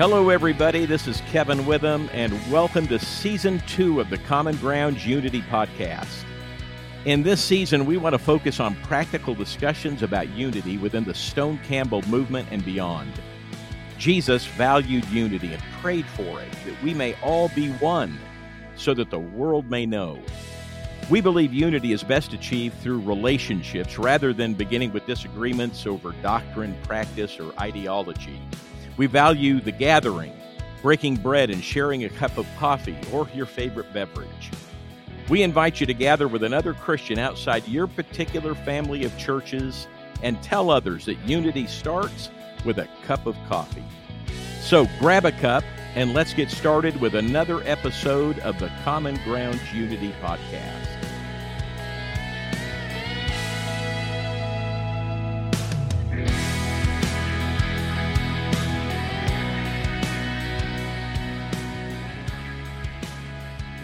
Hello, everybody. This is Kevin Witham, and welcome to season two of the Common Ground Unity podcast. In this season, we want to focus on practical discussions about unity within the Stone Campbell movement and beyond. Jesus valued unity and prayed for it, that we may all be one, so that the world may know. We believe unity is best achieved through relationships rather than beginning with disagreements over doctrine, practice, or ideology. We value the gathering, breaking bread and sharing a cup of coffee or your favorite beverage. We invite you to gather with another Christian outside your particular family of churches and tell others that unity starts with a cup of coffee. So grab a cup and let's get started with another episode of the Common Ground Unity Podcast.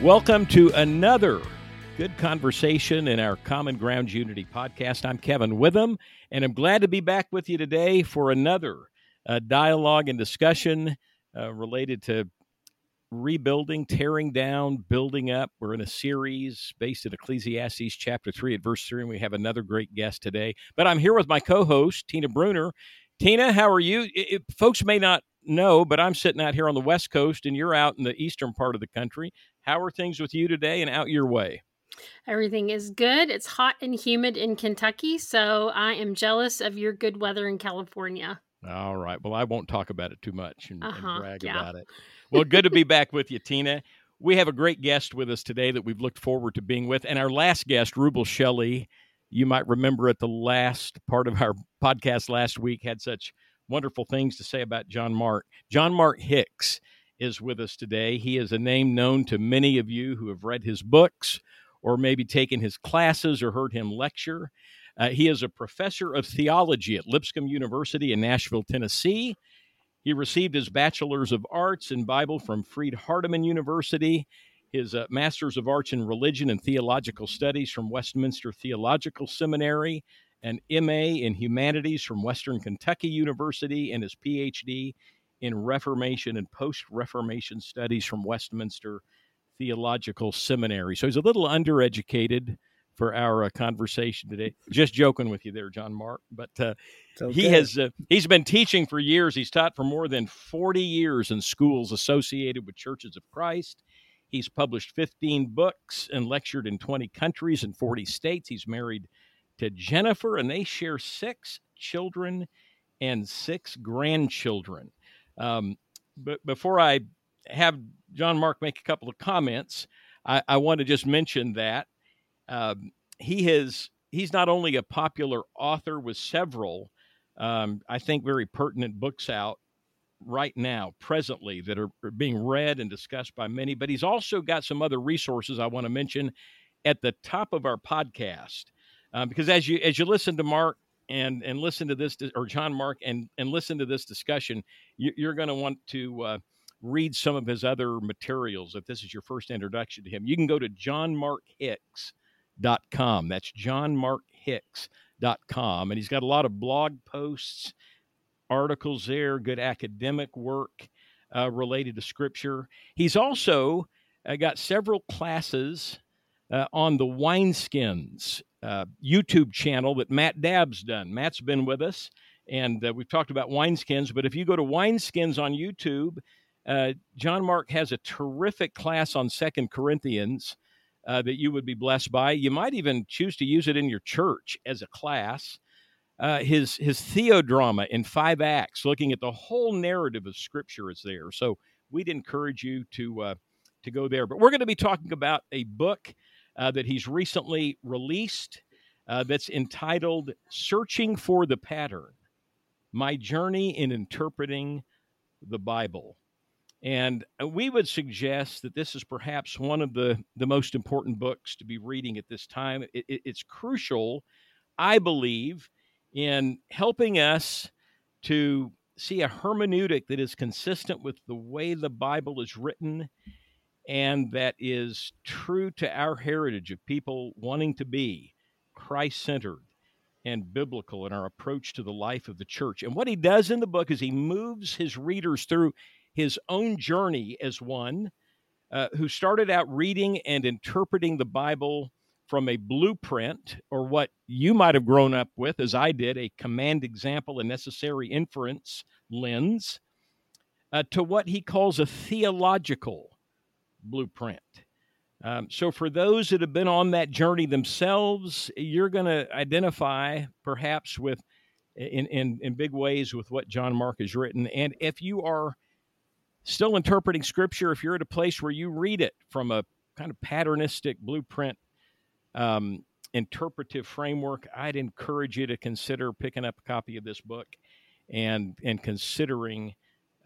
Welcome to another good conversation in our Common Ground Unity podcast. I'm Kevin Witham, and I'm glad to be back with you today for another uh, dialogue and discussion uh, related to rebuilding, tearing down, building up. We're in a series based in Ecclesiastes chapter 3 at verse 3, and we have another great guest today. But I'm here with my co host, Tina Bruner. Tina, how are you? It, it, folks may not know, but I'm sitting out here on the West Coast and you're out in the eastern part of the country. How are things with you today and out your way? Everything is good. It's hot and humid in Kentucky, so I am jealous of your good weather in California. All right. Well, I won't talk about it too much and, uh-huh, and brag yeah. about it. Well, good to be back with you, Tina. We have a great guest with us today that we've looked forward to being with. And our last guest, Rubel Shelley, you might remember at the last part of our podcast last week, had such wonderful things to say about John Mark. John Mark Hicks is with us today. He is a name known to many of you who have read his books or maybe taken his classes or heard him lecture. Uh, he is a professor of theology at Lipscomb University in Nashville, Tennessee. He received his Bachelor's of Arts in Bible from Freed Hardeman University, his uh, Master's of Arts in Religion and Theological Studies from Westminster Theological Seminary, an MA in Humanities from Western Kentucky University, and his PhD in Reformation and Post Reformation Studies from Westminster Theological Seminary. So he's a little undereducated for our uh, conversation today. Just joking with you there, John Mark, but uh, okay. he has uh, he's been teaching for years. He's taught for more than 40 years in schools associated with Churches of Christ. He's published 15 books and lectured in 20 countries and 40 states. He's married to Jennifer, and they share six children and six grandchildren. Um, but before I have John Mark make a couple of comments, I, I want to just mention that um, he has he's not only a popular author with several, um, I think, very pertinent books out right now, presently, that are, are being read and discussed by many, but he's also got some other resources I want to mention at the top of our podcast. Uh, because as you as you listen to Mark and and listen to this or John Mark and and listen to this discussion, you, are going to want to uh, read some of his other materials. If this is your first introduction to him, you can go to johnmarkhicks.com. That's johnmarkhicks.com, and he's got a lot of blog posts, articles there, good academic work uh, related to Scripture. He's also uh, got several classes uh, on the wineskins uh, YouTube channel that Matt Dabb's done. Matt's been with us, and uh, we've talked about wineskins. But if you go to wineskins on YouTube, uh, John Mark has a terrific class on Second Corinthians uh, that you would be blessed by. You might even choose to use it in your church as a class. Uh, his his theodrama in five acts, looking at the whole narrative of Scripture, is there. So we'd encourage you to uh, to go there. But we're going to be talking about a book uh, that he's recently released uh, that's entitled Searching for the Pattern My Journey in Interpreting the Bible. And uh, we would suggest that this is perhaps one of the, the most important books to be reading at this time. It, it, it's crucial, I believe, in helping us to see a hermeneutic that is consistent with the way the Bible is written and that is true to our heritage of people wanting to be Christ centered and biblical in our approach to the life of the church. And what he does in the book is he moves his readers through his own journey as one uh, who started out reading and interpreting the Bible from a blueprint or what you might have grown up with, as I did, a command example and necessary inference lens, uh, to what he calls a theological blueprint. Um, so, for those that have been on that journey themselves, you're going to identify perhaps with in, in, in big ways with what John Mark has written. And if you are still interpreting scripture, if you're at a place where you read it from a kind of patternistic blueprint um, interpretive framework, I'd encourage you to consider picking up a copy of this book and and considering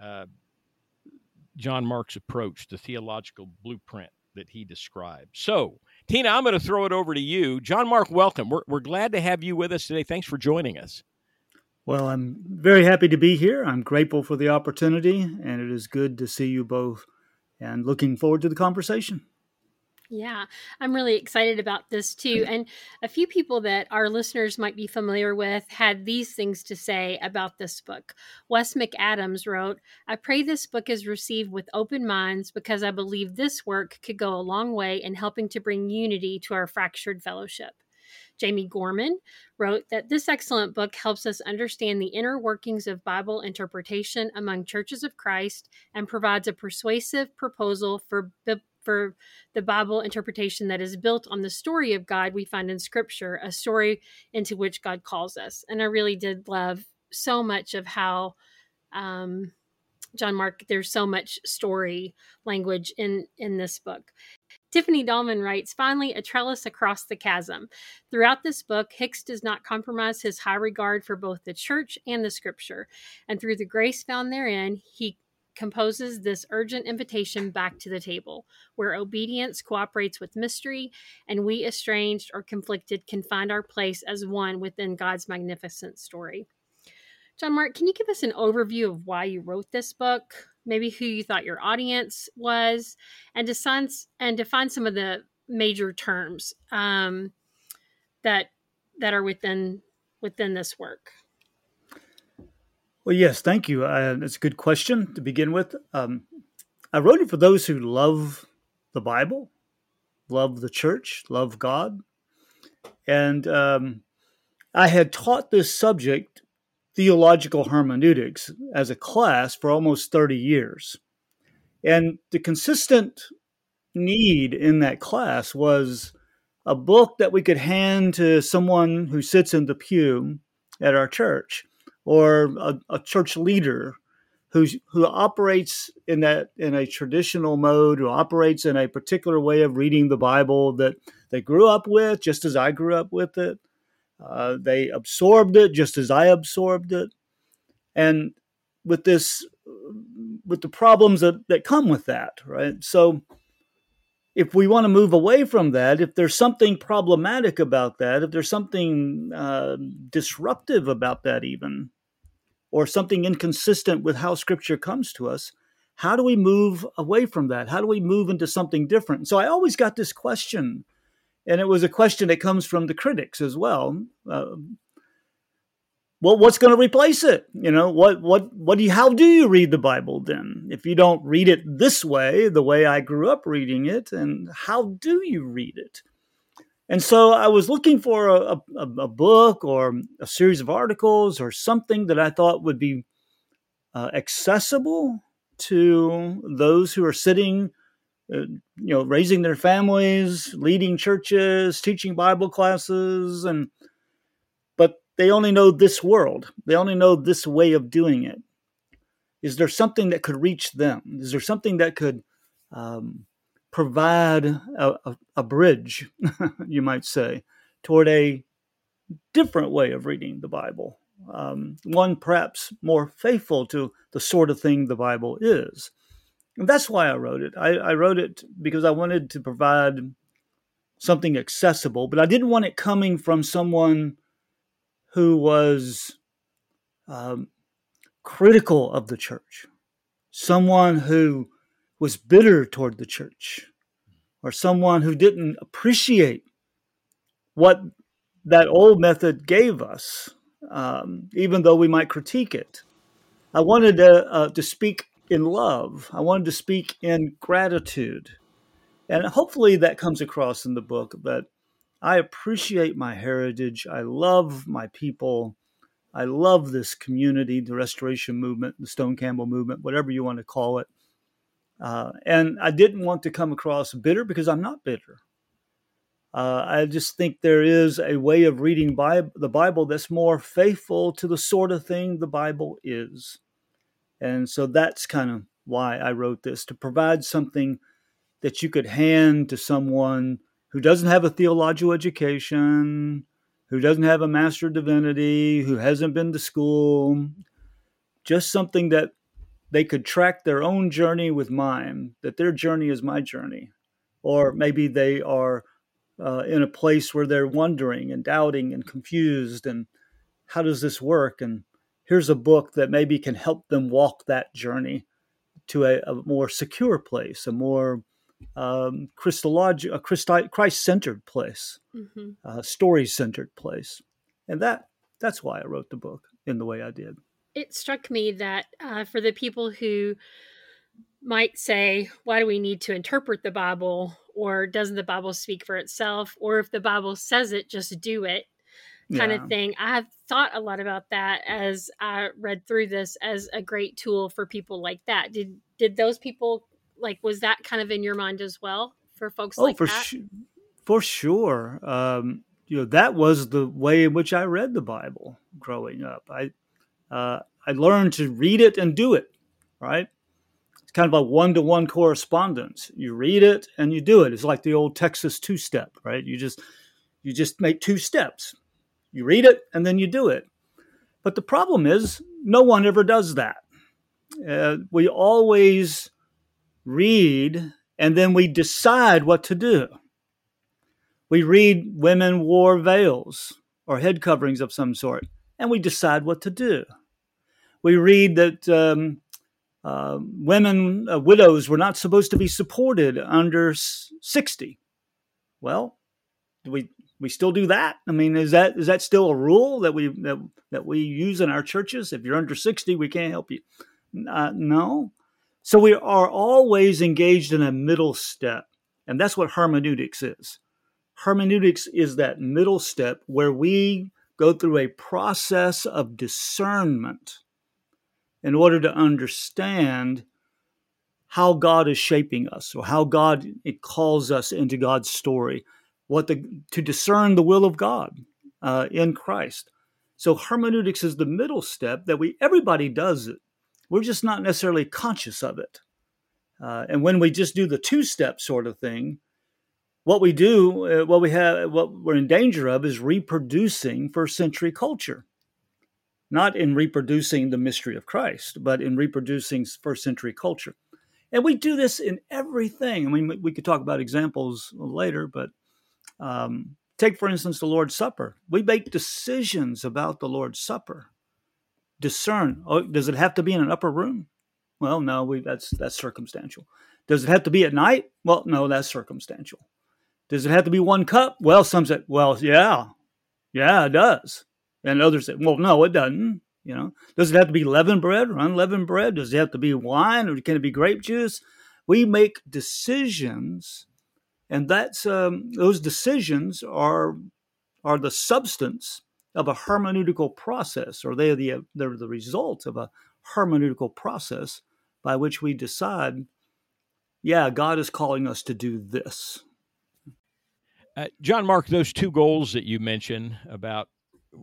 uh, John Mark's approach, the theological blueprint that he described. So, Tina, I'm going to throw it over to you. John Mark, welcome. We're, we're glad to have you with us today. Thanks for joining us. Well, I'm very happy to be here. I'm grateful for the opportunity, and it is good to see you both and looking forward to the conversation. Yeah, I'm really excited about this too. Mm. And a few people that our listeners might be familiar with had these things to say about this book. Wes McAdams wrote, I pray this book is received with open minds because I believe this work could go a long way in helping to bring unity to our fractured fellowship. Jamie Gorman wrote that this excellent book helps us understand the inner workings of Bible interpretation among churches of Christ and provides a persuasive proposal for for the Bible interpretation that is built on the story of God we find in Scripture, a story into which God calls us. And I really did love so much of how um, John Mark. There's so much story language in in this book. Tiffany Dahlman writes, finally, a trellis across the chasm. Throughout this book, Hicks does not compromise his high regard for both the church and the scripture. And through the grace found therein, he composes this urgent invitation back to the table, where obedience cooperates with mystery, and we estranged or conflicted can find our place as one within God's magnificent story. John Mark, can you give us an overview of why you wrote this book? Maybe who you thought your audience was, and define and define some of the major terms um, that that are within within this work. Well, yes, thank you. Uh, that's a good question to begin with. Um, I wrote it for those who love the Bible, love the church, love God. And um, I had taught this subject, theological hermeneutics, as a class for almost 30 years. And the consistent need in that class was a book that we could hand to someone who sits in the pew at our church or a, a church leader who's who operates in that in a traditional mode, who operates in a particular way of reading the Bible that they grew up with, just as I grew up with it. Uh, they absorbed it just as I absorbed it, and with this, with the problems that, that come with that, right? So, if we want to move away from that, if there's something problematic about that, if there's something uh, disruptive about that, even, or something inconsistent with how Scripture comes to us, how do we move away from that? How do we move into something different? So I always got this question, and it was a question that comes from the critics as well. Uh, well, what's going to replace it? You know, what, what, what do you, how do you read the Bible then? If you don't read it this way, the way I grew up reading it, and how do you read it? And so I was looking for a, a, a, book or a series of articles or something that I thought would be uh, accessible to those who are sitting, uh, you know, raising their families, leading churches, teaching Bible classes, and but they only know this world. They only know this way of doing it. Is there something that could reach them? Is there something that could um, provide a, a, a bridge, you might say, toward a different way of reading the Bible, um, one perhaps more faithful to the sort of thing the Bible is. And that's why I wrote it. I, I wrote it because I wanted to provide something accessible, but I didn't want it coming from someone who was um, critical of the church, someone who was bitter toward the church or someone who didn't appreciate what that old method gave us, um, even though we might critique it. I wanted to, uh, to speak in love. I wanted to speak in gratitude. And hopefully that comes across in the book that I appreciate my heritage. I love my people. I love this community, the restoration movement, the Stone Campbell movement, whatever you want to call it. Uh, and I didn't want to come across bitter because I'm not bitter. Uh, I just think there is a way of reading Bible, the Bible that's more faithful to the sort of thing the Bible is. And so that's kind of why I wrote this to provide something that you could hand to someone who doesn't have a theological education, who doesn't have a master of divinity, who hasn't been to school, just something that they could track their own journey with mine, that their journey is my journey. Or maybe they are uh, in a place where they're wondering and doubting and confused and how does this work? And here's a book that maybe can help them walk that journey to a, a more secure place, a more um, Christolog- a Christ-centered place, mm-hmm. a story-centered place, and that that's why I wrote the book in the way I did. It struck me that uh, for the people who might say, "Why do we need to interpret the Bible?" or "Doesn't the Bible speak for itself?" or "If the Bible says it, just do it." kind yeah. of thing. I have thought a lot about that as I read through this as a great tool for people like that. Did did those people like was that kind of in your mind as well for folks oh, like for that? For sure. Um, you know, that was the way in which I read the Bible growing up. I uh, I learned to read it and do it. Right. It's kind of a one to one correspondence. You read it and you do it. It's like the old Texas two step. Right. You just you just make two steps. You read it and then you do it. But the problem is, no one ever does that. Uh, we always read, and then we decide what to do. We read women wore veils or head coverings of some sort, and we decide what to do. We read that um, uh, women, uh, widows, were not supposed to be supported under 60. Well, do we we still do that? I mean, is that is that still a rule that we that, that we use in our churches? If you're under 60, we can't help you. Uh, no. So we are always engaged in a middle step. And that's what hermeneutics is. Hermeneutics is that middle step where we go through a process of discernment in order to understand how God is shaping us or how God it calls us into God's story, what the, to discern the will of God uh, in Christ. So hermeneutics is the middle step that we everybody does it. We're just not necessarily conscious of it. Uh, and when we just do the two step sort of thing, what we do, uh, what we have, what we're in danger of is reproducing first century culture. Not in reproducing the mystery of Christ, but in reproducing first century culture. And we do this in everything. I mean, we could talk about examples later, but um, take, for instance, the Lord's Supper. We make decisions about the Lord's Supper discern. Oh, does it have to be in an upper room? Well, no, we that's that's circumstantial. Does it have to be at night? Well, no, that's circumstantial. Does it have to be one cup? Well, some say, well, yeah, yeah, it does, and others say, well, no, it doesn't. You know, does it have to be leavened bread or unleavened bread? Does it have to be wine or can it be grape juice? We make decisions, and that's um, those decisions are are the substance of a hermeneutical process, or they are the, they're the result of a hermeneutical process by which we decide, yeah, God is calling us to do this. Uh, John Mark, those two goals that you mentioned about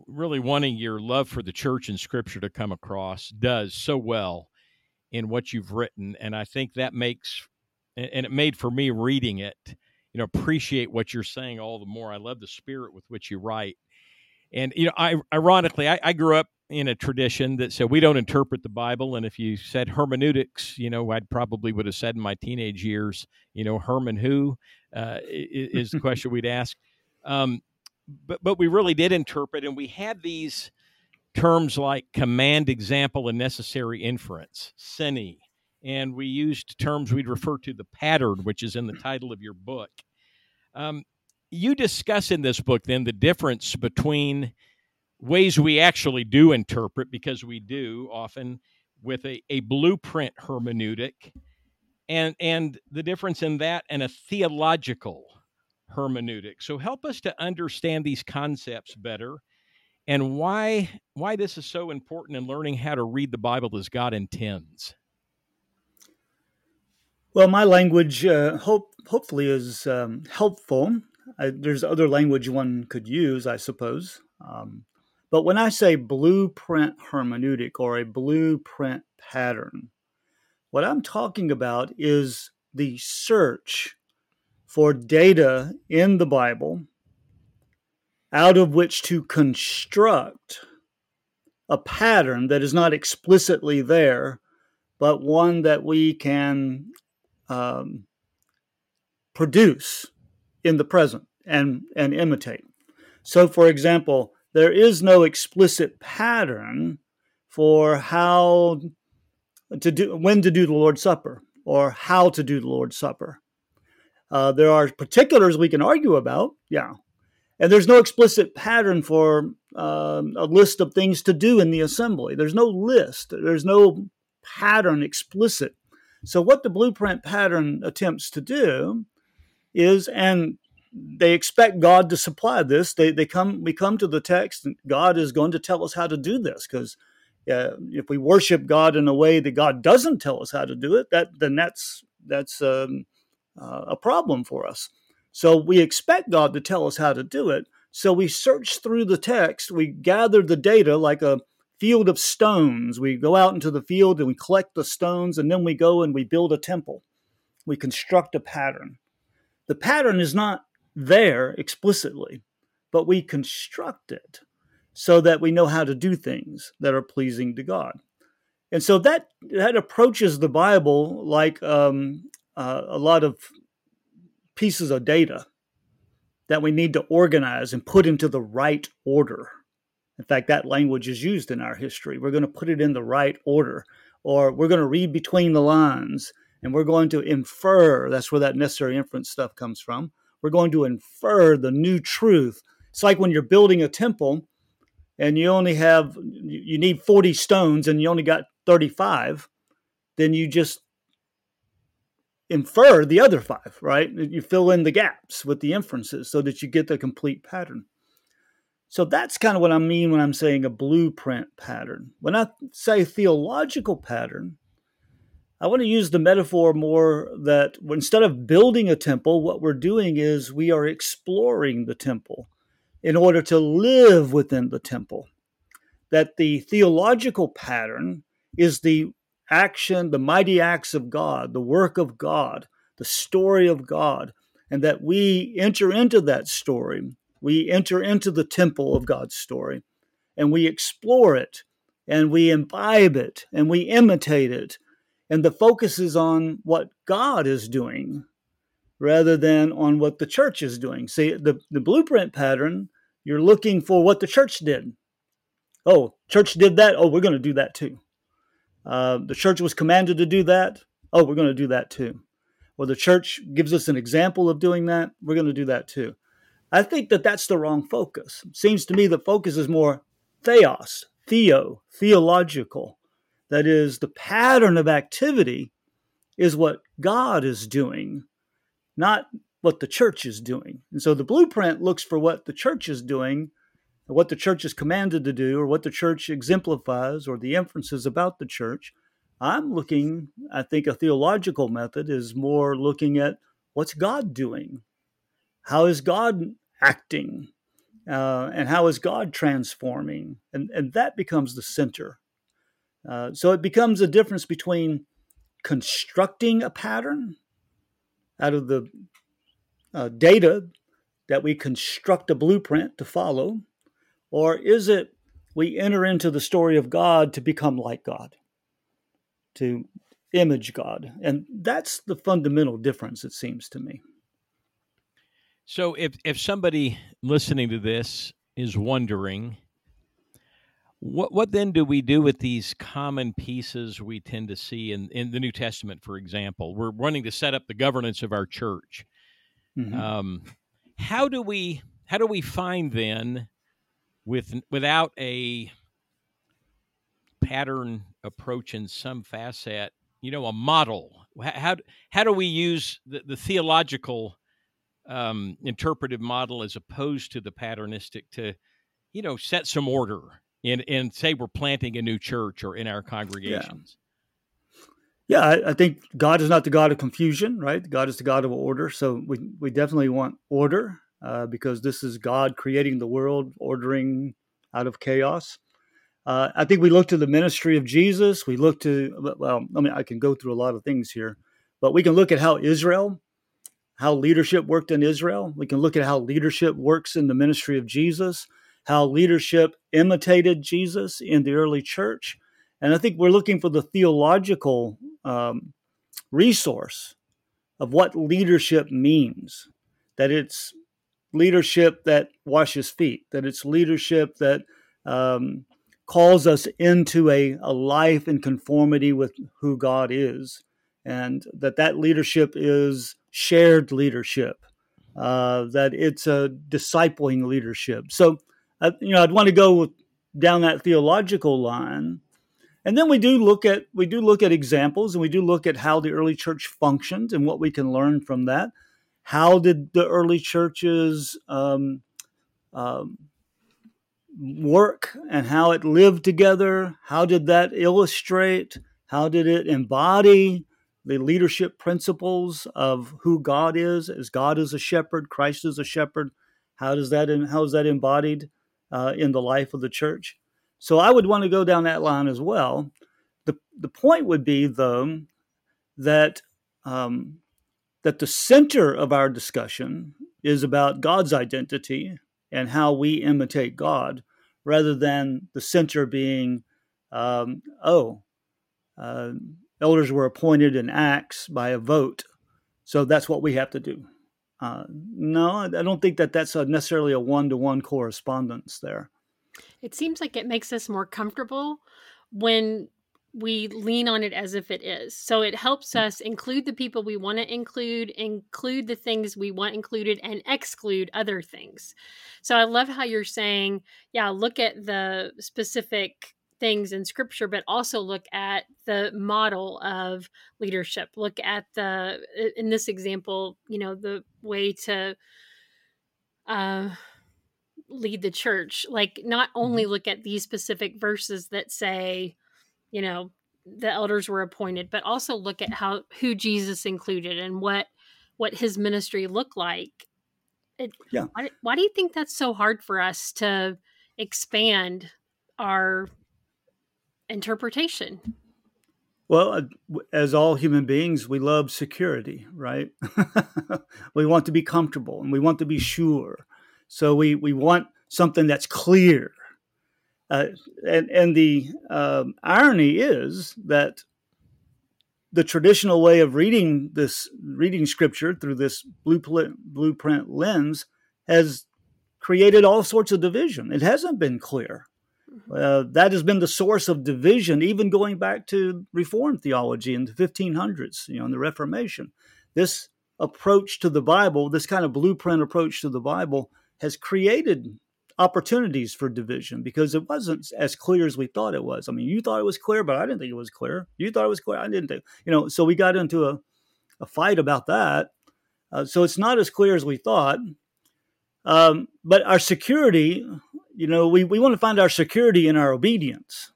really wanting your love for the church and scripture to come across does so well in what you've written. And I think that makes, and it made for me reading it, you know, appreciate what you're saying all the more. I love the spirit with which you write. And you know, I ironically, I, I, grew up in a tradition that said we don't interpret the Bible. And if you said hermeneutics, you know, I'd probably would have said in my teenage years, you know, Herman who uh, is the question we'd ask. Um, but but we really did interpret, and we had these terms like command, example, and necessary inference, CENI. And we used terms we'd refer to the pattern, which is in the title of your book. Um, you discuss in this book then the difference between ways we actually do interpret because we do often with a, a blueprint hermeneutic and and the difference in that and a theological hermeneutic. So help us to understand these concepts better and why why this is so important in learning how to read the Bible as God intends. Well, my language uh, hope hopefully is um, helpful. I, there's other language one could use, I suppose. Um, but when I say blueprint hermeneutic or a blueprint pattern, what I'm talking about is the search for data in the Bible out of which to construct a pattern that is not explicitly there, but one that we can um, produce in the present and, and imitate. So, for example, there is no explicit pattern for how to do when to do the Lord's Supper or how to do the Lord's Supper. Uh, there are particulars we can argue about, yeah, and there's no explicit pattern for uh, a list of things to do in the assembly. There's no list. There's no pattern explicit. So what the blueprint pattern attempts to do is, and they expect God to supply this. They they come we come to the text, and God is going to tell us how to do this because uh, if we worship God in a way that God doesn't tell us how to do it, that then that's that's um, uh, a problem for us. So we expect God to tell us how to do it. So we search through the text, we gather the data like a field of stones. We go out into the field and we collect the stones, and then we go and we build a temple. We construct a pattern. The pattern is not there explicitly, but we construct it so that we know how to do things that are pleasing to God. And so that that approaches the Bible like um, uh, a lot of pieces of data that we need to organize and put into the right order. In fact, that language is used in our history. We're going to put it in the right order, or we're going to read between the lines and we're going to infer. That's where that necessary inference stuff comes from. We're going to infer the new truth. It's like when you're building a temple and you only have, you need 40 stones and you only got 35, then you just infer the other five, right? You fill in the gaps with the inferences so that you get the complete pattern. So that's kind of what I mean when I'm saying a blueprint pattern. When I say theological pattern, I want to use the metaphor more that instead of building a temple, what we're doing is we are exploring the temple in order to live within the temple. That the theological pattern is the action, the mighty acts of God, the work of God, the story of God, and that we enter into that story. We enter into the temple of God's story and we explore it and we imbibe it and we imitate it. And the focus is on what God is doing rather than on what the church is doing. See, the, the blueprint pattern, you're looking for what the church did. Oh, church did that. Oh, we're going to do that too. Uh, the church was commanded to do that. Oh, we're going to do that too. Or the church gives us an example of doing that. We're going to do that too. I think that that's the wrong focus. Seems to me the focus is more theos, theo, theological. That is, the pattern of activity is what God is doing, not what the church is doing. And so the blueprint looks for what the church is doing what the church is commanded to do or what the church exemplifies or the inferences about the church. I'm looking, I think a theological method is more looking at what's God doing? How is God acting? Uh, and how is God transforming? And, and that becomes the center. Uh, so it becomes a difference between constructing a pattern out of the uh, data that we construct a blueprint to follow, or is it we enter into the story of God to become like God, to image God? And that's the fundamental difference, it seems to me. So if, if somebody listening to this is wondering, what what then do we do with these common pieces we tend to see in, in the New Testament, for example? We're wanting to set up the governance of our church. Mm-hmm. Um, how do we how do we find then with without a pattern approach in some facet, you know, a model. How how do we use the, the theological um, interpretive model as opposed to the patternistic to, you know, set some order in in say we're planting a new church or in our congregations? Yeah, yeah I, I think God is not the God of confusion, right? God is the God of order. So we we definitely want order uh, because this is God creating the world, ordering out of chaos. Uh, I think we look to the ministry of Jesus. We look to, well, I mean, I can go through a lot of things here, but we can look at how Israel, how leadership worked in Israel. We can look at how leadership works in the ministry of Jesus, how leadership imitated Jesus in the early church. And I think we're looking for the theological um, resource of what leadership means that it's leadership that washes feet, that it's leadership that um, calls us into a, a life in conformity with who God is, and that that leadership is shared leadership, uh, that it's a discipling leadership. So, uh, you know, I'd want to go down that theological line, and then we do look at we do look at examples, and we do look at how the early church functioned and what we can learn from that. How did the early churches um, um, work and how it lived together? How did that illustrate? How did it embody the leadership principles of who God is? As God is a shepherd, Christ is a shepherd. How does that how is that embodied uh, in the life of the church? So I would want to go down that line as well. the The point would be though that um, that the center of our discussion is about God's identity and how we imitate God, rather than the center being, um, oh, uh, elders were appointed in Acts by a vote, so that's what we have to do. Uh, no, I don't think that that's a necessarily a one to one correspondence there. It seems like it makes us more comfortable when we lean on it as if it is. So it helps mm. us include the people we want to include, include the things we want included, and exclude other things. So I love how you're saying, yeah, look at the specific things in scripture but also look at the model of leadership look at the in this example you know the way to uh lead the church like not only mm-hmm. look at these specific verses that say you know the elders were appointed but also look at how who jesus included and what what his ministry looked like. It, yeah. Why, why do you think that's so hard for us to expand our interpretation? Well as all human beings we love security right? We want to be comfortable and we want to be sure. So we we want something that's clear uh, and and the um, irony is that the traditional way of reading this reading scripture through this blueprint blueprint lens has created all sorts of division. It hasn't been clear. Mm-hmm. Uh, that has been the source of division, even going back to Reformed theology in the 1500s, you know, in the Reformation. This approach to the Bible, this kind of blueprint approach to the Bible, has created opportunities for division because it wasn't as clear as we thought it was. I mean, you thought it was clear, but I didn't think it was clear. You thought it was clear, I didn't think. You know, so we got into a, a fight about that. Uh, so it's not as clear as we thought. Um, but our security, you know, we, we want to find our security in our obedience.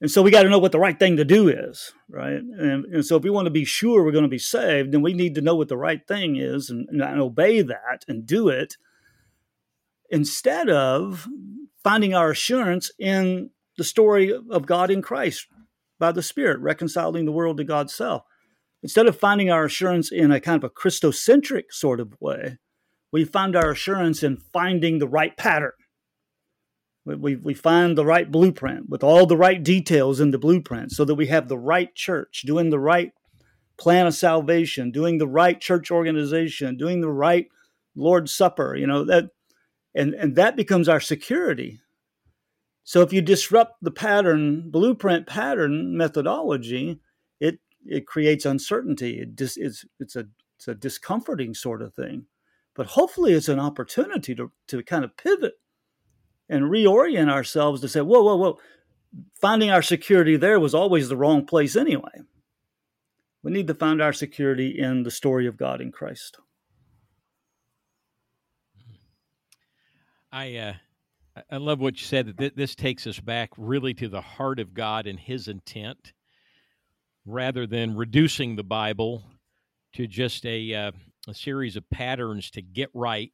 And so we got to know what the right thing to do is, right? And, and, so if we want to be sure we're going to be saved, then we need to know what the right thing is and, and obey that and do it instead of finding our assurance in the story of God in Christ by the Spirit, reconciling the world to God's self. Instead of finding our assurance in a kind of a Christocentric sort of way, we find our assurance in finding the right pattern. We, we find the right blueprint with all the right details in the blueprint so that we have the right church doing the right plan of salvation, doing the right church organization, doing the right Lord's Supper. You know, that and and that becomes our security so if you disrupt the pattern blueprint pattern methodology it it creates uncertainty it dis, it's it's a it's a discomforting sort of thing but hopefully it's an opportunity to to kind of pivot and reorient ourselves to say whoa whoa whoa finding our security there was always the wrong place anyway. We need to find our security in the story of God in Christ. I uh, I love what you said that this takes us back really to the heart of God and His intent, rather than reducing the Bible to just a uh, a series of patterns to get right,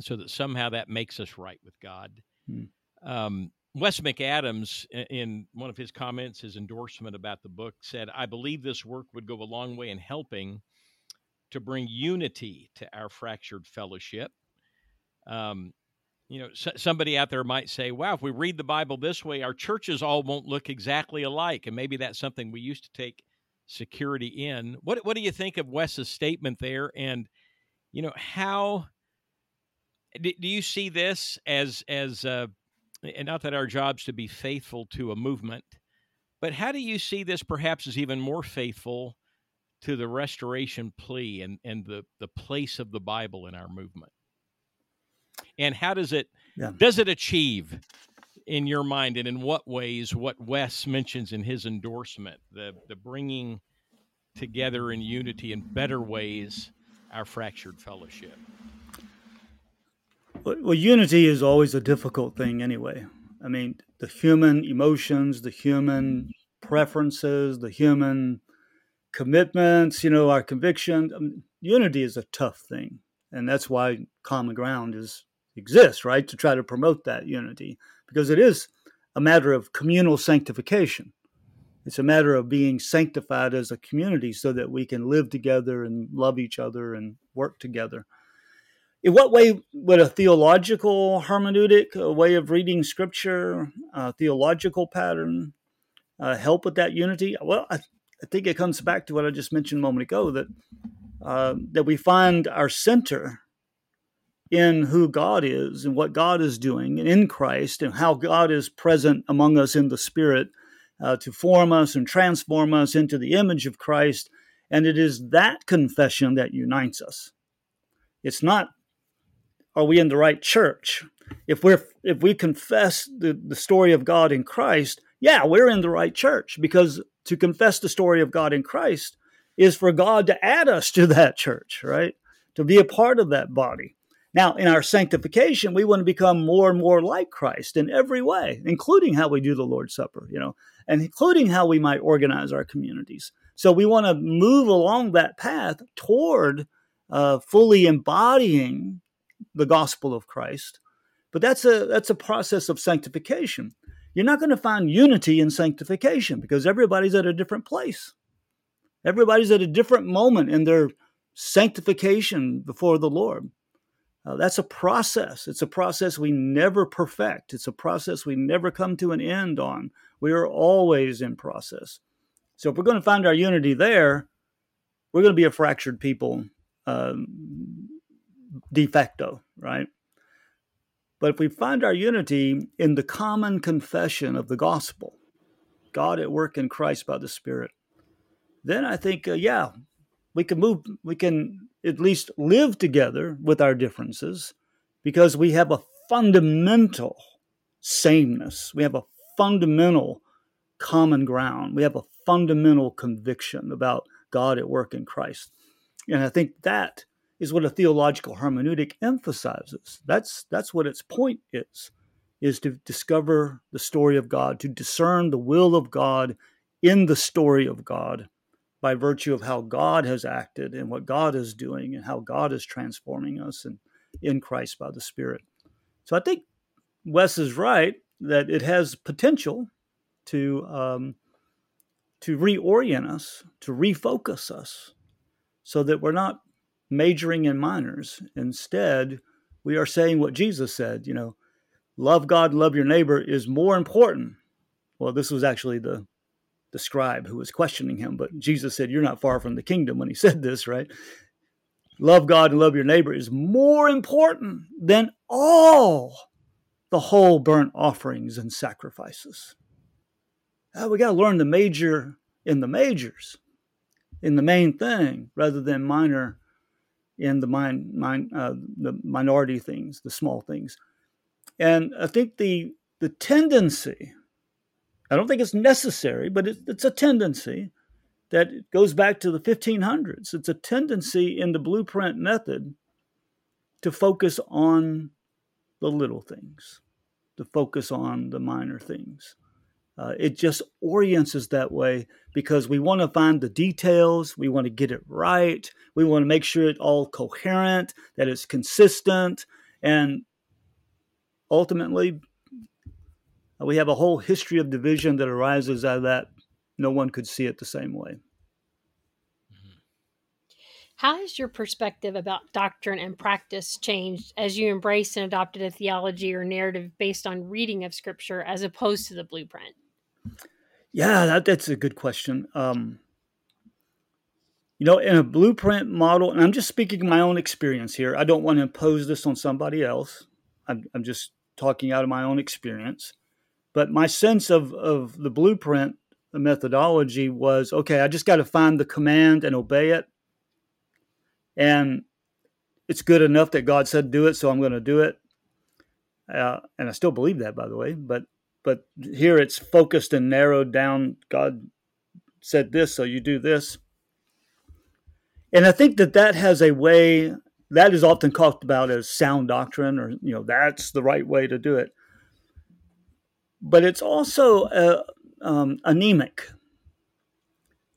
so that somehow that makes us right with God. Hmm. Um, Wes McAdams, in one of his comments, his endorsement about the book, said, I believe this work would go a long way in helping to bring unity to our fractured fellowship. Um, you know, somebody out there might say, wow, if we read the Bible this way, our churches all won't look exactly alike. And maybe that's something we used to take security in. What, what do you think of Wes's statement there? And, you know, how do, do you see this as, as, uh, and not that our job's to be faithful to a movement, but how do you see this perhaps as even more faithful to the restoration plea and, and the, the place of the Bible in our movement? And how does it yeah. does it achieve in your mind and in what ways what wes mentions in his endorsement the the bringing together in unity in better ways our fractured fellowship well unity is always a difficult thing anyway i mean the human emotions the human preferences the human commitments you know our conviction I mean, unity is a tough thing and that's why common ground is exists, right, to try to promote that unity, because it is a matter of communal sanctification. It's a matter of being sanctified as a community so that we can live together and love each other and work together. In what way would a theological hermeneutic, a way of reading scripture, a theological pattern uh, help with that unity? Well, I, I, think it comes back to what I just mentioned a moment ago that uh, that we find our center in who God is and what God is doing and in Christ and how God is present among us in the Spirit uh, to form us and transform us into the image of Christ. And it is that confession that unites us. It's not, are we in the right church? If we're if we confess the, the story of God in Christ, yeah, we're in the right church because to confess the story of God in Christ is for God to add us to that church, right? To be a part of that body. Now, in our sanctification, we want to become more and more like Christ in every way, including how we do the Lord's Supper, you know, and including how we might organize our communities. So we want to move along that path toward uh, fully embodying the gospel of Christ. But that's a that's a process of sanctification. You're not going to find unity in sanctification because everybody's at a different place. Everybody's at a different moment in their sanctification before the Lord. Uh, that's a process. It's a process we never perfect. It's a process we never come to an end on. We are always in process. So if we're going to find our unity there, we're going to be a fractured people um, de facto, right? But if we find our unity in the common confession of the gospel, God at work in Christ by the Spirit, then I think, uh, yeah, we can move, we can at least live together with our differences because we have a fundamental sameness. We have a fundamental common ground. We have a fundamental conviction about God at work in Christ. And I think that is what a theological hermeneutic emphasizes. That's that's what its point is, is to discover the story of God, to discern the will of God in the story of God by virtue of how God has acted and what God is doing and how God is transforming us and in Christ by the Spirit. So I think Wes is right that it has potential to um, to reorient us, to refocus us, so that we're not majoring in minors. Instead, we are saying what Jesus said. You know, love God, love your neighbor is more important. Well, this was actually the the scribe who was questioning him. But Jesus said, You're not far from the kingdom when he said this, right? Love God and love your neighbor is more important than all the whole burnt offerings and sacrifices. Uh, we got to learn the major in the majors, in the main thing, rather than minor in the, min, min, uh, the minority things, the small things. And I think the, the tendency I don't think it's necessary, but it, it's a tendency that goes back to the 1500s. It's a tendency in the blueprint method to focus on the little things, to focus on the minor things. Uh, it just orients us that way because we want to find the details, we want to get it right, we want to make sure it's all coherent, that it's consistent, and ultimately, we have a whole history of division that arises out of that. No one could see it the same way. How has your perspective about doctrine and practice changed as you embraced and adopted a theology or narrative based on reading of scripture as opposed to the blueprint? Yeah, that, that's a good question. Um, you know, in a blueprint model, and I'm just speaking my own experience here. I don't want to impose this on somebody else. I'm, I'm just talking out of my own experience. But my sense of, of the blueprint the methodology was okay, I just got to find the command and obey it. And it's good enough that God said do it, so I'm going to do it. Uh, and I still believe that, by the way. But but here it's focused and narrowed down. God said this, so you do this. And I think that that has a way that is often talked about as sound doctrine, or you know that's the right way to do it but it's also uh, um, anemic.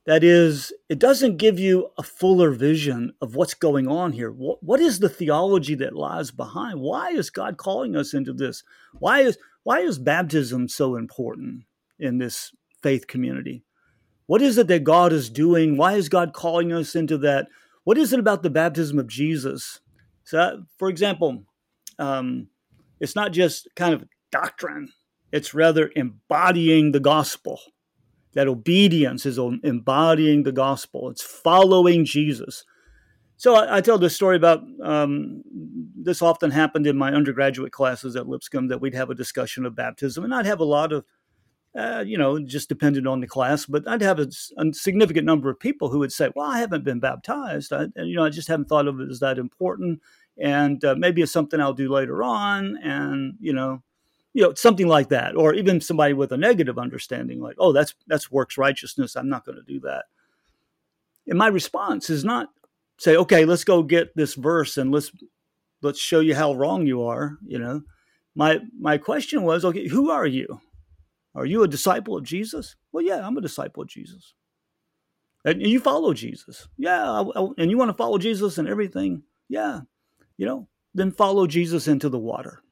That is, it doesn't give you a fuller vision of what's going on here. What, what is the theology that lies behind? Why is God calling us into this? Why is why is baptism so important in this faith community? What is it that God is doing? Why is God calling us into that? What is it about the baptism of Jesus? So, for example, um, it's not just kind of doctrine it's rather embodying the gospel. That obedience is embodying the gospel. It's following Jesus. So I, I tell this story about um, this often happened in my undergraduate classes at Lipscomb that we'd have a discussion of baptism, and I'd have a lot of, uh, you know, just depended on the class, but I'd have a, a, significant number of people who would say, "Well, I haven't been baptized. I, you know, I just haven't thought of it as that important, and uh, maybe it's something I'll do later on." And you know, you know something like that or even somebody with a negative understanding like oh that's that's works righteousness i'm not going to do that. And my response is not say okay let's go get this verse and let's let's show you how wrong you are you know. My my question was okay who are you? Are you a disciple of jesus? Well yeah i'm a disciple of jesus. And you follow jesus? Yeah I, I, and you want to follow jesus and everything? Yeah. You know then follow jesus into the water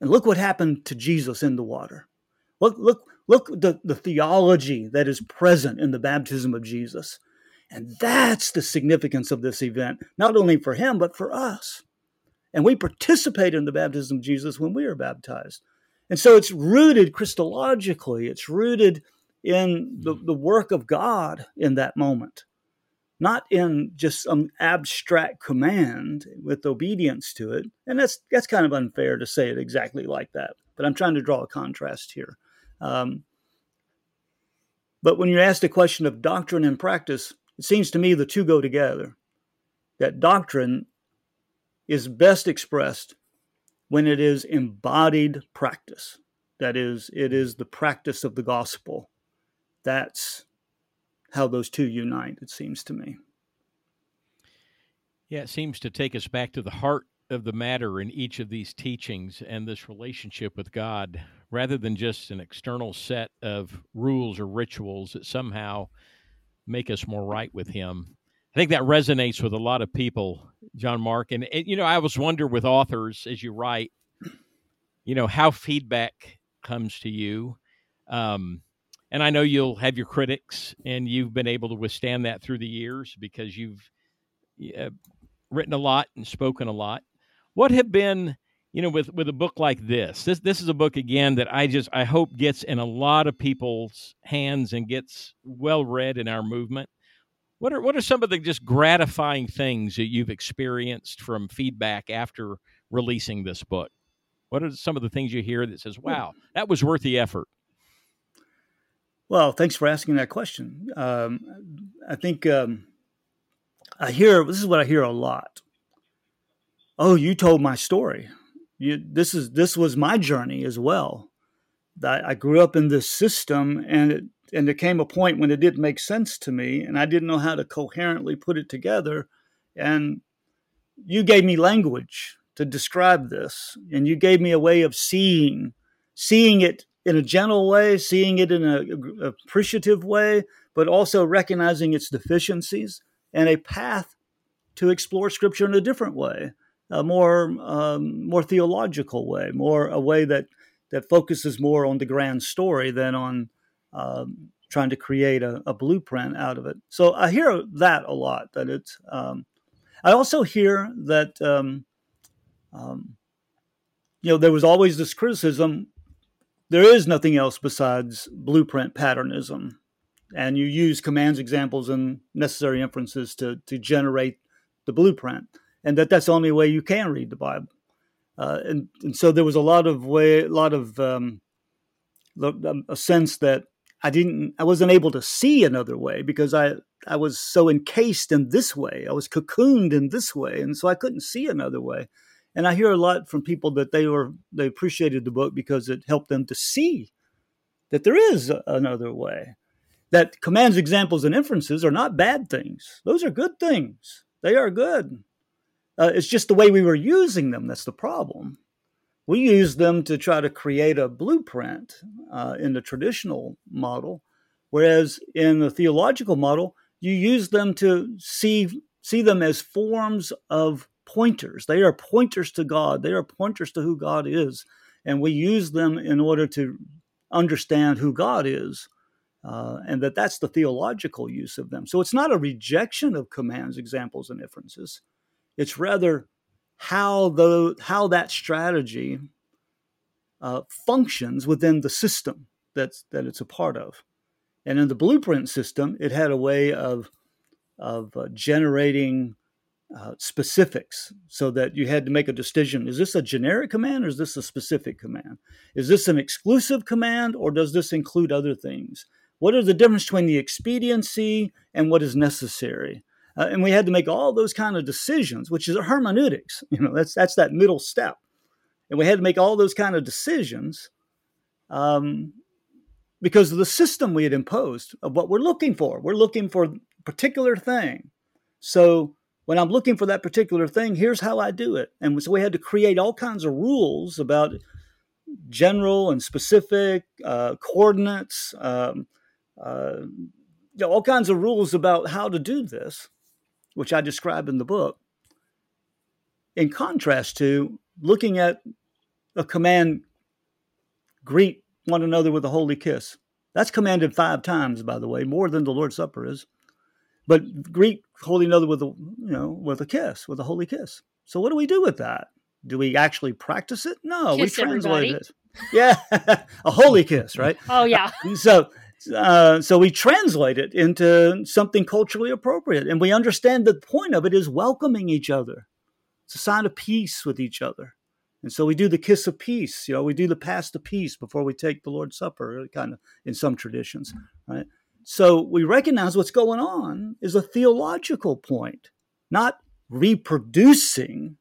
and look what happened to Jesus in the water. Look, look, look the, the theology that is present in the baptism of Jesus. And that's the significance of this event, not only for him, but for us. And we participate in the baptism of Jesus when we are baptized. And so it's rooted Christologically, it's rooted in the, the work of God in that moment not in just some abstract command with obedience to it. And that's that's kind of unfair to say it exactly like that. But I'm trying to draw a contrast here. Um, but when you ask the question of doctrine and practice, it seems to me the two go together. That doctrine is best expressed when it is embodied practice. That is, it is the practice of the gospel. That's how those two unite, it seems to me. Yeah, it seems to take us back to the heart of the matter in each of these teachings and this relationship with God, rather than just an external set of rules or rituals that somehow make us more right with Him. I think that resonates with a lot of people, John Mark. And, you know, I always wonder with authors as you write, you know, how feedback comes to you. Um, and I know you'll have your critics, and you've been able to withstand that through the years because you've uh, written a lot and spoken a lot. What have been, you know, with with a book like this? This this is a book again that I just I hope gets in a lot of people's hands and gets well read in our movement. What are what are some of the just gratifying things that you've experienced from feedback after releasing this book? What are some of the things you hear that says, "Wow, that was worth the effort"? Well, thanks for asking that question. Um, I think um, I hear this is what I hear a lot. Oh, you told my story. You, this is this was my journey as well. I, I grew up in this system, and it and there came a point when it didn't make sense to me, and I didn't know how to coherently put it together. And you gave me language to describe this, and you gave me a way of seeing, seeing it in a gentle way, seeing it in a, a appreciative way, but also recognizing its deficiencies and a path to explore Scripture in a different way, a more um, more theological way, more a way that that focuses more on the grand story than on um, trying to create a, a, blueprint out of it. So I hear that a lot. That it's. Um, I also hear that um, um, you know there was always this criticism. There is nothing else besides blueprint patternism, and you use commands, examples, and necessary inferences to to generate the blueprint, and that that's the only way you can read the Bible. Uh, and, and so there was a lot of way, a lot of um, a sense that I didn't I wasn't able to see another way because I I was so encased in this way. I was cocooned in this way and so I couldn't see another way. And I hear a lot from people that they were they appreciated the book because it helped them to see that there is another way. That commands, examples, and inferences are not bad things. Those are good things. They are good. Uh, it's just the way we were using them that's the problem we use them to try to create a blueprint uh, in the traditional model, whereas in the theological model, you use them to see see them as forms of pointers. They are pointers to God. They are pointers to who God is, and we use them in order to understand who God is. Uh, and that that's the theological use of them. So it's not a rejection of commands, examples, and inferences. It's rather how the how that strategy uh, functions within the system that's that it's a part of. And in the blueprint system, it had a way of of uh, generating uh, specifics so that you had to make a decision is this a generic command or is this a specific command is this an exclusive command or does this include other things what are the difference between the expediency and what is necessary uh, and we had to make all those kind of decisions, which is a hermeneutics. You know, that's that's that middle step, and we had to make all those kind of decisions um, because of the system we had imposed of what we're looking for. We're looking for a particular thing. So when I'm looking for that particular thing, here's how I do it. And so we had to create all kinds of rules about general and specific uh, coordinates, um, uh, you know, all kinds of rules about how to do this which I describe in the book, in contrast to looking at a command greet one another with a holy kiss. That's commanded five times, by the way, more than the Lord's Supper is. But greet holy another with a you know with a kiss, with a holy kiss. So what do we do with that? Do we actually practice it? No, kiss we translate it. Yeah, a holy kiss, right? Oh yeah. so uh, so we translate it into something culturally appropriate, and we understand the point of it is welcoming each other. It's a sign of peace with each other, and so we do the kiss of peace. You know, we do the pass of peace before we take the Lord's Supper, kind of in some traditions, right? So we recognize what's going on is a theological point, not reproducing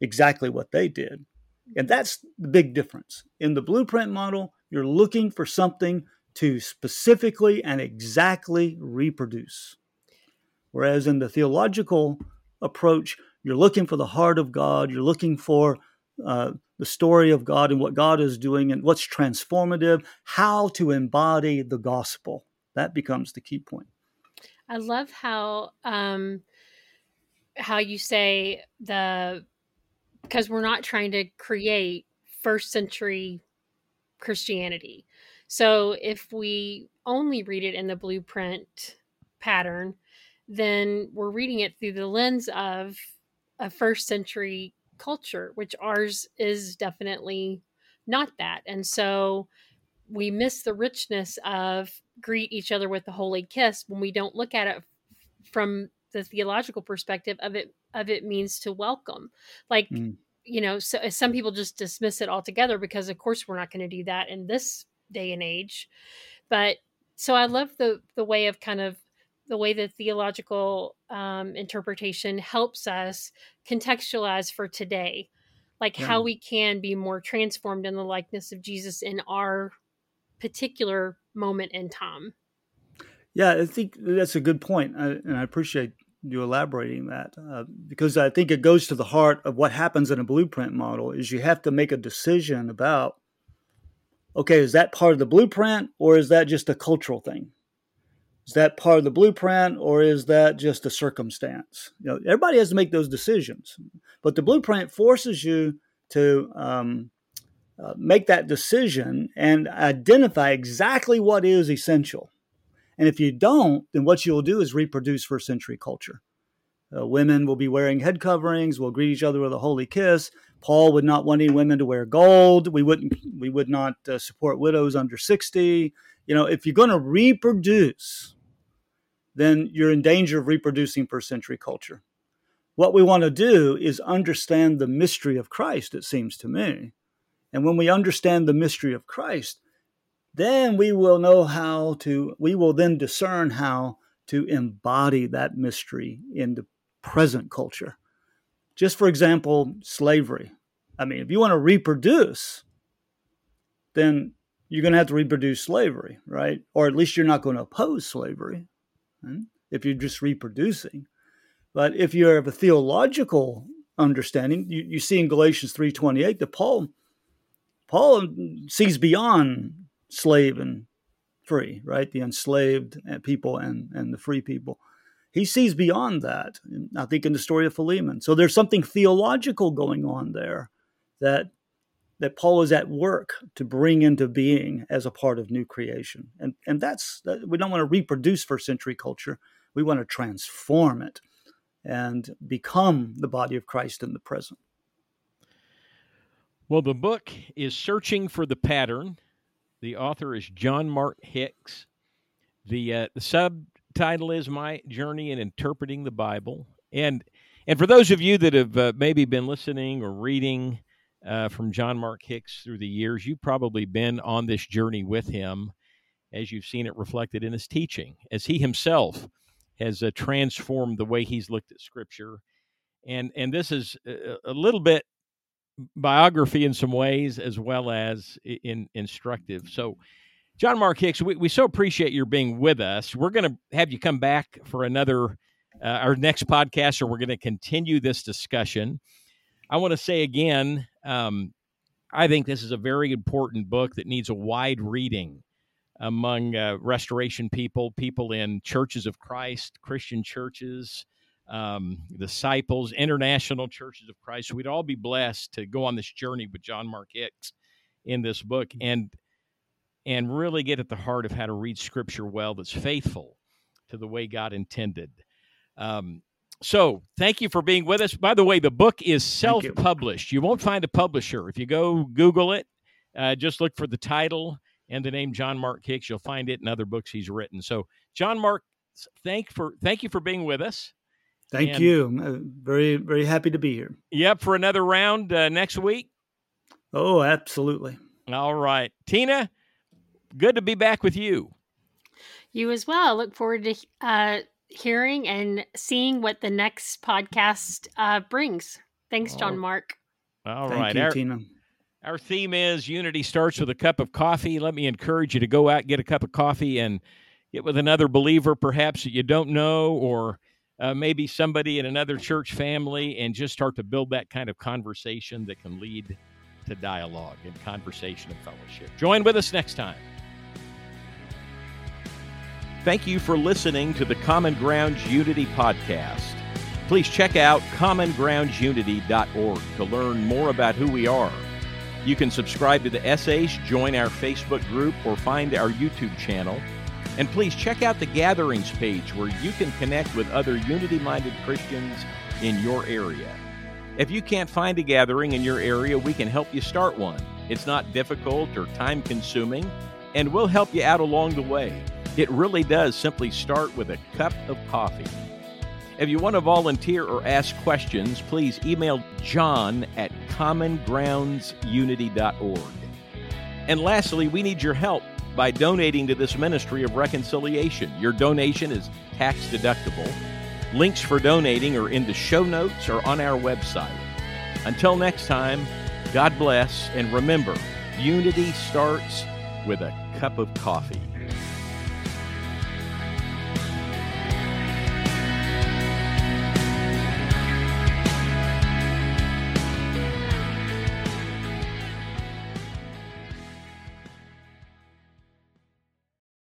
exactly what they did. And that's the big difference. In the blueprint model, you're looking for something to specifically and exactly reproduce. Whereas in the theological approach, you're looking for the heart of God, you're looking for uh, the story of God and what God is doing and what's transformative, how to embody the gospel. That becomes the key point. I love how um, how you say the because we're not trying to create first century Christianity. So if we only read it in the blueprint pattern, then we're reading it through the lens of a first century culture, which ours is definitely not that. And so we miss the richness of greet each other with the holy kiss when we don't look at it from the theological perspective of it of it means to welcome. Like mm. you know, so some people just dismiss it altogether because of course we're not going to do that in this day and age. But so I love the the way of kind of the way the theological um, interpretation helps us contextualize for today. like yeah. how we can be more transformed in the likeness of Jesus in our particular moment in time. Yeah, I think that's a good point, and I appreciate you elaborating that uh, because I think it goes to the heart of what happens in a blueprint model. Is you have to make a decision about, okay, is that part of the blueprint or is that just a cultural thing? Is that part of the blueprint or is that just a circumstance? You know, everybody has to make those decisions, but the blueprint forces you to um, uh, make that decision and identify exactly what is essential. And if you don't, then what you'll do is reproduce first century culture. Uh, women will be wearing head coverings. We'll greet each other with a holy kiss. Paul would not want any women to wear gold. We wouldn't. We would not uh, support widows under sixty. You know, if you're going to reproduce then you're in danger of reproducing first century culture. What we want to do is understand the mystery of Christ, it seems to me. And when we understand the mystery of Christ, then we will know how to, we will then discern how to embody that mystery in the present culture. Just for example, slavery. I mean, if you want to reproduce, then you're going to have to reproduce slavery, right? Or at least you're not going to oppose slavery hmm, if you're just reproducing. But if you have a theological understanding, you, you see in Galatians 3.28 that Paul, Paul sees beyond slave and free, right? The enslaved uh, people and, and the free people. He sees beyond that, I think, in the story of Philemon. So there's something theological going on there that that Paul is at work to bring into being as a part of new creation. And, and that's, that, we don't want to reproduce first century culture. We want to transform it and become the body of Christ in the present. Well, the book is Searching for the Pattern. The author is John Mark Hicks. The, uh, the subtitle is My Journey in Interpreting the Bible. And, and for those of you that have uh, maybe been listening or reading, uh, from John Mark Hicks through the years. You've probably been on this journey with him as you've seen it reflected in his teaching, as he himself has uh, transformed the way he's looked at Scripture. And, and this is a, a little bit biography in some ways as well as in, instructive. So, John Mark Hicks, we, we so appreciate your being with us. We're going to have you come back for another, uh, our next podcast, or we're going to continue this discussion. I want to say again, um, I think this is a very important book that needs a wide reading among uh, restoration people, people in churches of Christ, Christian churches, um, disciples, international churches of Christ. We'd all be blessed to go on this journey with John Mark Hicks in this book and and really get at the heart of how to read Scripture well that's faithful to the way God intended. Um, so thank you for being with us. By the way, the book is self published. You. you. won't find a publisher. If you go Google it, uh, just look for the title and the name John Mark Hicks. You'll find it in other books he's written. So, John Mark, thank for thank you for being with us. Thank and, you. I'm uh, very very happy to be here. Yep, for another round uh, next week. Oh, absolutely. All right, Tina. Good to be back with you. You as well. Look forward to uh, hearing and seeing what the next podcast uh, brings. Thanks, John Mark. All Thank right, you, our, Tina. Our theme is unity starts with a cup of coffee. Let me encourage you to go out, get a cup of coffee, and get with another believer, perhaps that you don't know, or uh, maybe somebody in another church family, and just start to build that kind of conversation that can lead to dialogue and conversation and fellowship. Join with us next time. Thank you for listening to the Common Grounds Unity podcast. Please check out commongroundsunity.org to learn more about who we are. You can subscribe to the essays, join our Facebook group, or find our YouTube channel. And please check out the Gatherings page where you can connect with other unity minded Christians in your area. If you can't find a gathering in your area, we can help you start one. It's not difficult or time consuming, and we'll help you out along the way. It really does simply start with a cup of coffee. If you want to volunteer or ask questions, please email john at commongroundsunity.org. And lastly, we need your help by donating to this ministry of reconciliation. Your donation is tax deductible. Links for donating are in the show notes or on our website. Until next time, God bless, and remember, unity starts with a cup of coffee.